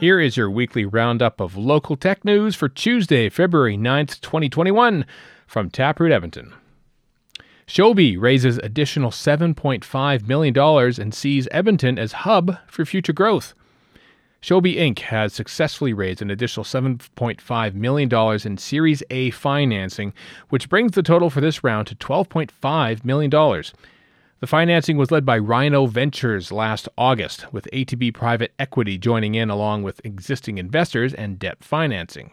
Here is your weekly roundup of local tech news for Tuesday, February 9th, 2021, from Taproot Edmonton. Showbie raises additional $7.5 million and sees Edmonton as hub for future growth. Showbie Inc. has successfully raised an additional $7.5 million in Series A financing, which brings the total for this round to $12.5 million. The financing was led by Rhino Ventures last August, with ATB Private Equity joining in along with existing investors and debt financing.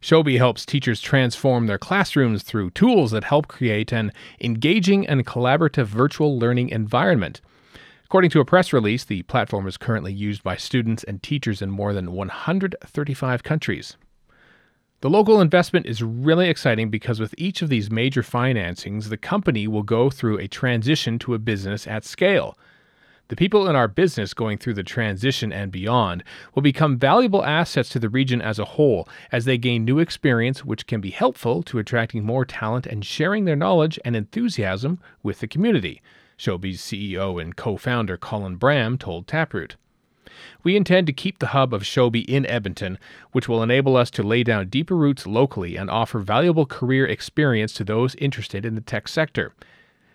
Showbie helps teachers transform their classrooms through tools that help create an engaging and collaborative virtual learning environment. According to a press release, the platform is currently used by students and teachers in more than 135 countries. The local investment is really exciting because with each of these major financings, the company will go through a transition to a business at scale. The people in our business going through the transition and beyond will become valuable assets to the region as a whole as they gain new experience, which can be helpful to attracting more talent and sharing their knowledge and enthusiasm with the community, Showbie's CEO and co founder Colin Bramm told Taproot. We intend to keep the hub of Showbie in Edmonton, which will enable us to lay down deeper roots locally and offer valuable career experience to those interested in the tech sector.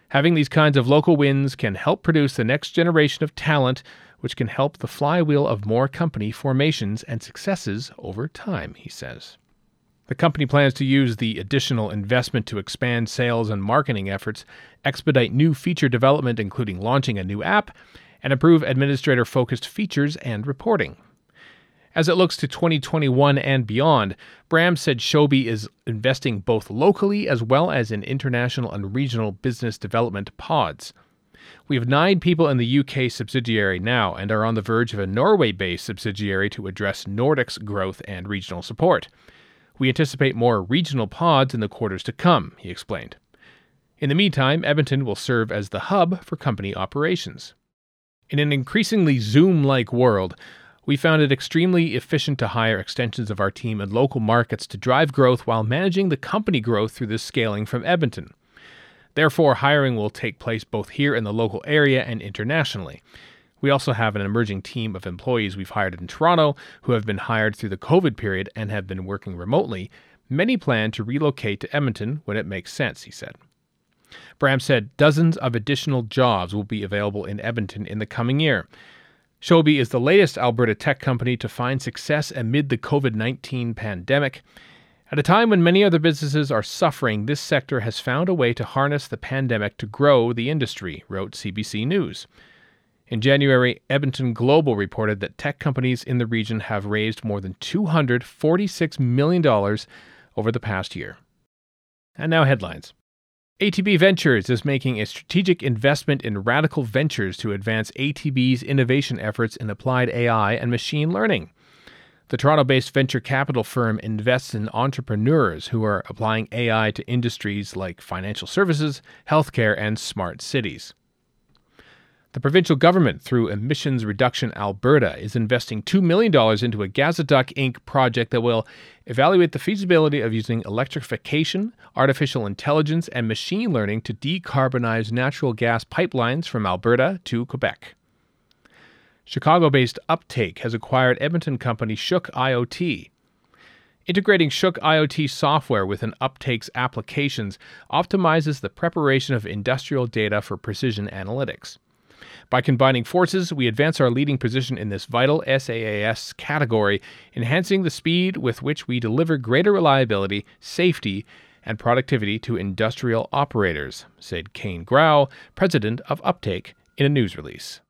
Having these kinds of local wins can help produce the next generation of talent, which can help the flywheel of more company formations and successes over time, he says. The company plans to use the additional investment to expand sales and marketing efforts, expedite new feature development, including launching a new app, and improve administrator focused features and reporting. As it looks to 2021 and beyond, Bramm said Showbie is investing both locally as well as in international and regional business development pods. We have nine people in the UK subsidiary now and are on the verge of a Norway based subsidiary to address Nordic's growth and regional support. We anticipate more regional pods in the quarters to come, he explained. In the meantime, Edmonton will serve as the hub for company operations. In an increasingly Zoom like world, we found it extremely efficient to hire extensions of our team in local markets to drive growth while managing the company growth through this scaling from Edmonton. Therefore, hiring will take place both here in the local area and internationally. We also have an emerging team of employees we've hired in Toronto who have been hired through the COVID period and have been working remotely. Many plan to relocate to Edmonton when it makes sense, he said. Bramm said dozens of additional jobs will be available in Edmonton in the coming year. Showbie is the latest Alberta tech company to find success amid the COVID 19 pandemic. At a time when many other businesses are suffering, this sector has found a way to harness the pandemic to grow the industry, wrote CBC News. In January, Edmonton Global reported that tech companies in the region have raised more than $246 million over the past year. And now, headlines. ATB Ventures is making a strategic investment in Radical Ventures to advance ATB's innovation efforts in applied AI and machine learning. The Toronto based venture capital firm invests in entrepreneurs who are applying AI to industries like financial services, healthcare, and smart cities. The provincial government, through Emissions Reduction Alberta, is investing $2 million into a Gazaduck Inc. project that will evaluate the feasibility of using electrification, artificial intelligence, and machine learning to decarbonize natural gas pipelines from Alberta to Quebec. Chicago based Uptake has acquired Edmonton company Shook IoT. Integrating Shook IoT software within Uptake's applications optimizes the preparation of industrial data for precision analytics. By combining forces, we advance our leading position in this vital SaaS category, enhancing the speed with which we deliver greater reliability, safety, and productivity to industrial operators, said Kane Grau, president of Uptake, in a news release.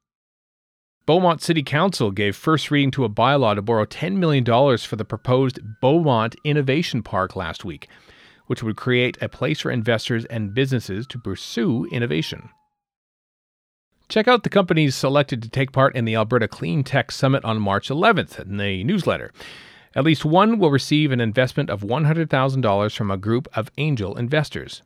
Beaumont City Council gave first reading to a bylaw to borrow $10 million for the proposed Beaumont Innovation Park last week, which would create a place for investors and businesses to pursue innovation. Check out the companies selected to take part in the Alberta Clean Tech Summit on March 11th in the newsletter. At least one will receive an investment of $100,000 from a group of angel investors.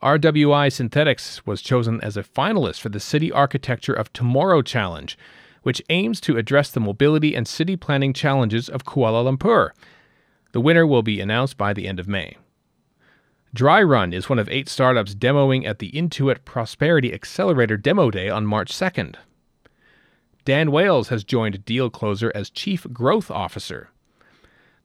RWI Synthetics was chosen as a finalist for the City Architecture of Tomorrow Challenge, which aims to address the mobility and city planning challenges of Kuala Lumpur. The winner will be announced by the end of May. Dry-Run is one of eight startups demoing at the Intuit Prosperity Accelerator Demo Day on March 2nd. Dan Wales has joined Deal Closer as Chief Growth Officer.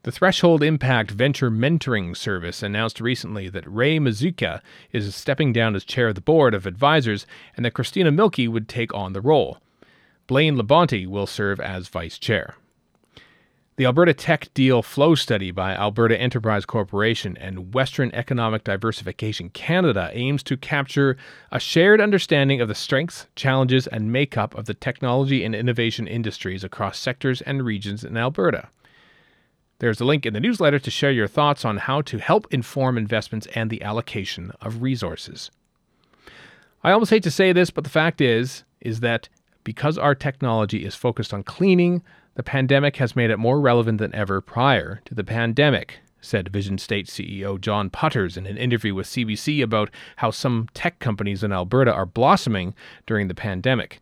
The Threshold Impact Venture Mentoring Service announced recently that Ray Muzyka is stepping down as chair of the board of advisors and that Christina Mielke would take on the role. Blaine Labonte will serve as vice chair. The Alberta Tech Deal Flow Study by Alberta Enterprise Corporation and Western Economic Diversification Canada aims to capture a shared understanding of the strengths, challenges, and makeup of the technology and innovation industries across sectors and regions in Alberta. There's a link in the newsletter to share your thoughts on how to help inform investments and the allocation of resources. I almost hate to say this, but the fact is is that because our technology is focused on cleaning, the pandemic has made it more relevant than ever prior to the pandemic, said Vision State CEO John Putters in an interview with CBC about how some tech companies in Alberta are blossoming during the pandemic.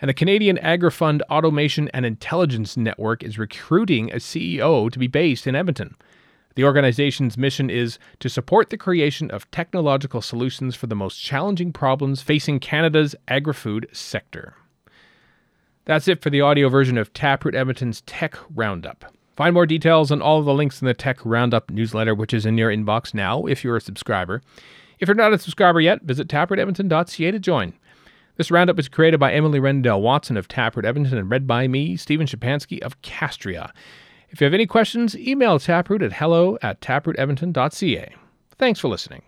And the Canadian Agri-Food Automation and Intelligence Network is recruiting a CEO to be based in Edmonton. The organization's mission is to support the creation of technological solutions for the most challenging problems facing Canada's agri food sector. That's it for the audio version of Taproot Edmonton's Tech Roundup. Find more details on all of the links in the Tech Roundup newsletter, which is in your inbox now if you're a subscriber. If you're not a subscriber yet, visit taprootedmonton.ca to join. This roundup is created by Emily Rendell Watson of Taproot Edmonton and read by me, Stephen Shapansky of Castria. If you have any questions, email taproot at hello at taprootedmonton.ca. Thanks for listening.